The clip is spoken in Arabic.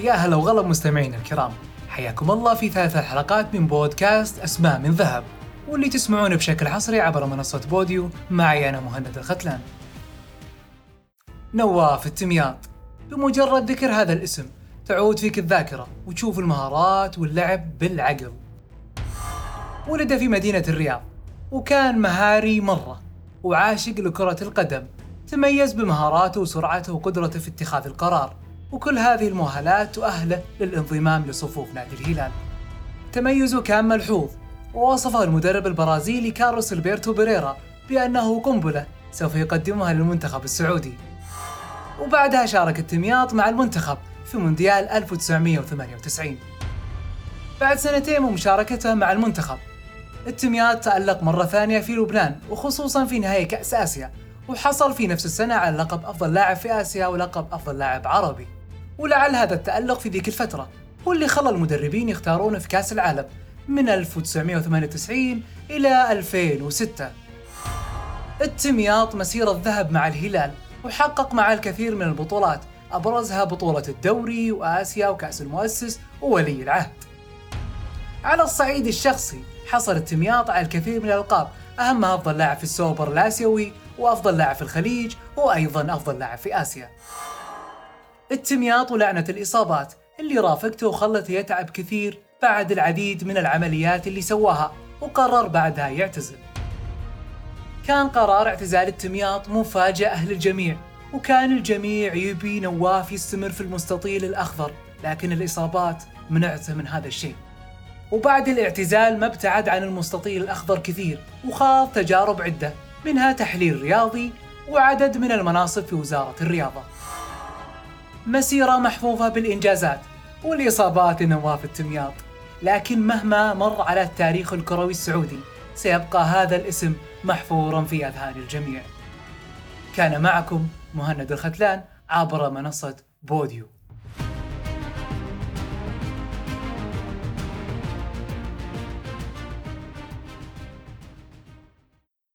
يا هلا وغلا مستمعينا الكرام. حياكم الله في ثالث الحلقات من بودكاست أسماء من ذهب واللي تسمعونه بشكل حصري عبر منصة بوديو معي أنا مهند الختلان. نواف التمياط بمجرد ذكر هذا الاسم تعود فيك الذاكرة وتشوف المهارات واللعب بالعقل. ولد في مدينة الرياض وكان مهاري مرة وعاشق لكرة القدم تميز بمهاراته وسرعته وقدرته في اتخاذ القرار. وكل هذه المؤهلات تؤهله للانضمام لصفوف نادي الهلال. تميزه كان ملحوظ ووصفه المدرب البرازيلي كارلوس ألبرتو بيريرا بأنه قنبلة سوف يقدمها للمنتخب السعودي. وبعدها شارك التمياط مع المنتخب في مونديال 1998 بعد سنتين من مشاركته مع المنتخب التمياط تألق مرة ثانية في لبنان وخصوصا في نهائي كأس آسيا وحصل في نفس السنة على لقب أفضل لاعب في آسيا ولقب أفضل لاعب عربي. ولعل هذا التألق في ذيك الفترة هو اللي خلى المدربين يختارونه في كأس العالم من 1998 إلى 2006 التمياط مسيرة ذهب مع الهلال وحقق معه الكثير من البطولات أبرزها بطولة الدوري وآسيا وكأس المؤسس وولي العهد. على الصعيد الشخصي حصل التمياط على الكثير من الألقاب أهمها أفضل لاعب في السوبر الآسيوي وأفضل لاعب في الخليج وأيضا أفضل لاعب في آسيا. التمياط ولعنة الإصابات اللي رافقته وخلته يتعب كثير بعد العديد من العمليات اللي سواها وقرر بعدها يعتزل. كان قرار اعتزال التمياط مفاجأة للجميع وكان الجميع يبي نواف يستمر في المستطيل الأخضر لكن الإصابات منعته من هذا الشيء. وبعد الاعتزال ما ابتعد عن المستطيل الأخضر كثير وخاض تجارب عدة منها تحليل رياضي وعدد من المناصب في وزارة الرياضة. مسيرة محفوفة بالإنجازات والإصابات لنواف التمياط. لكن مهما مر على التاريخ الكروي السعودي سيبقى هذا الاسم محفورا في أذهان الجميع. كان معكم مهند الختلان عبر منصة بوديو.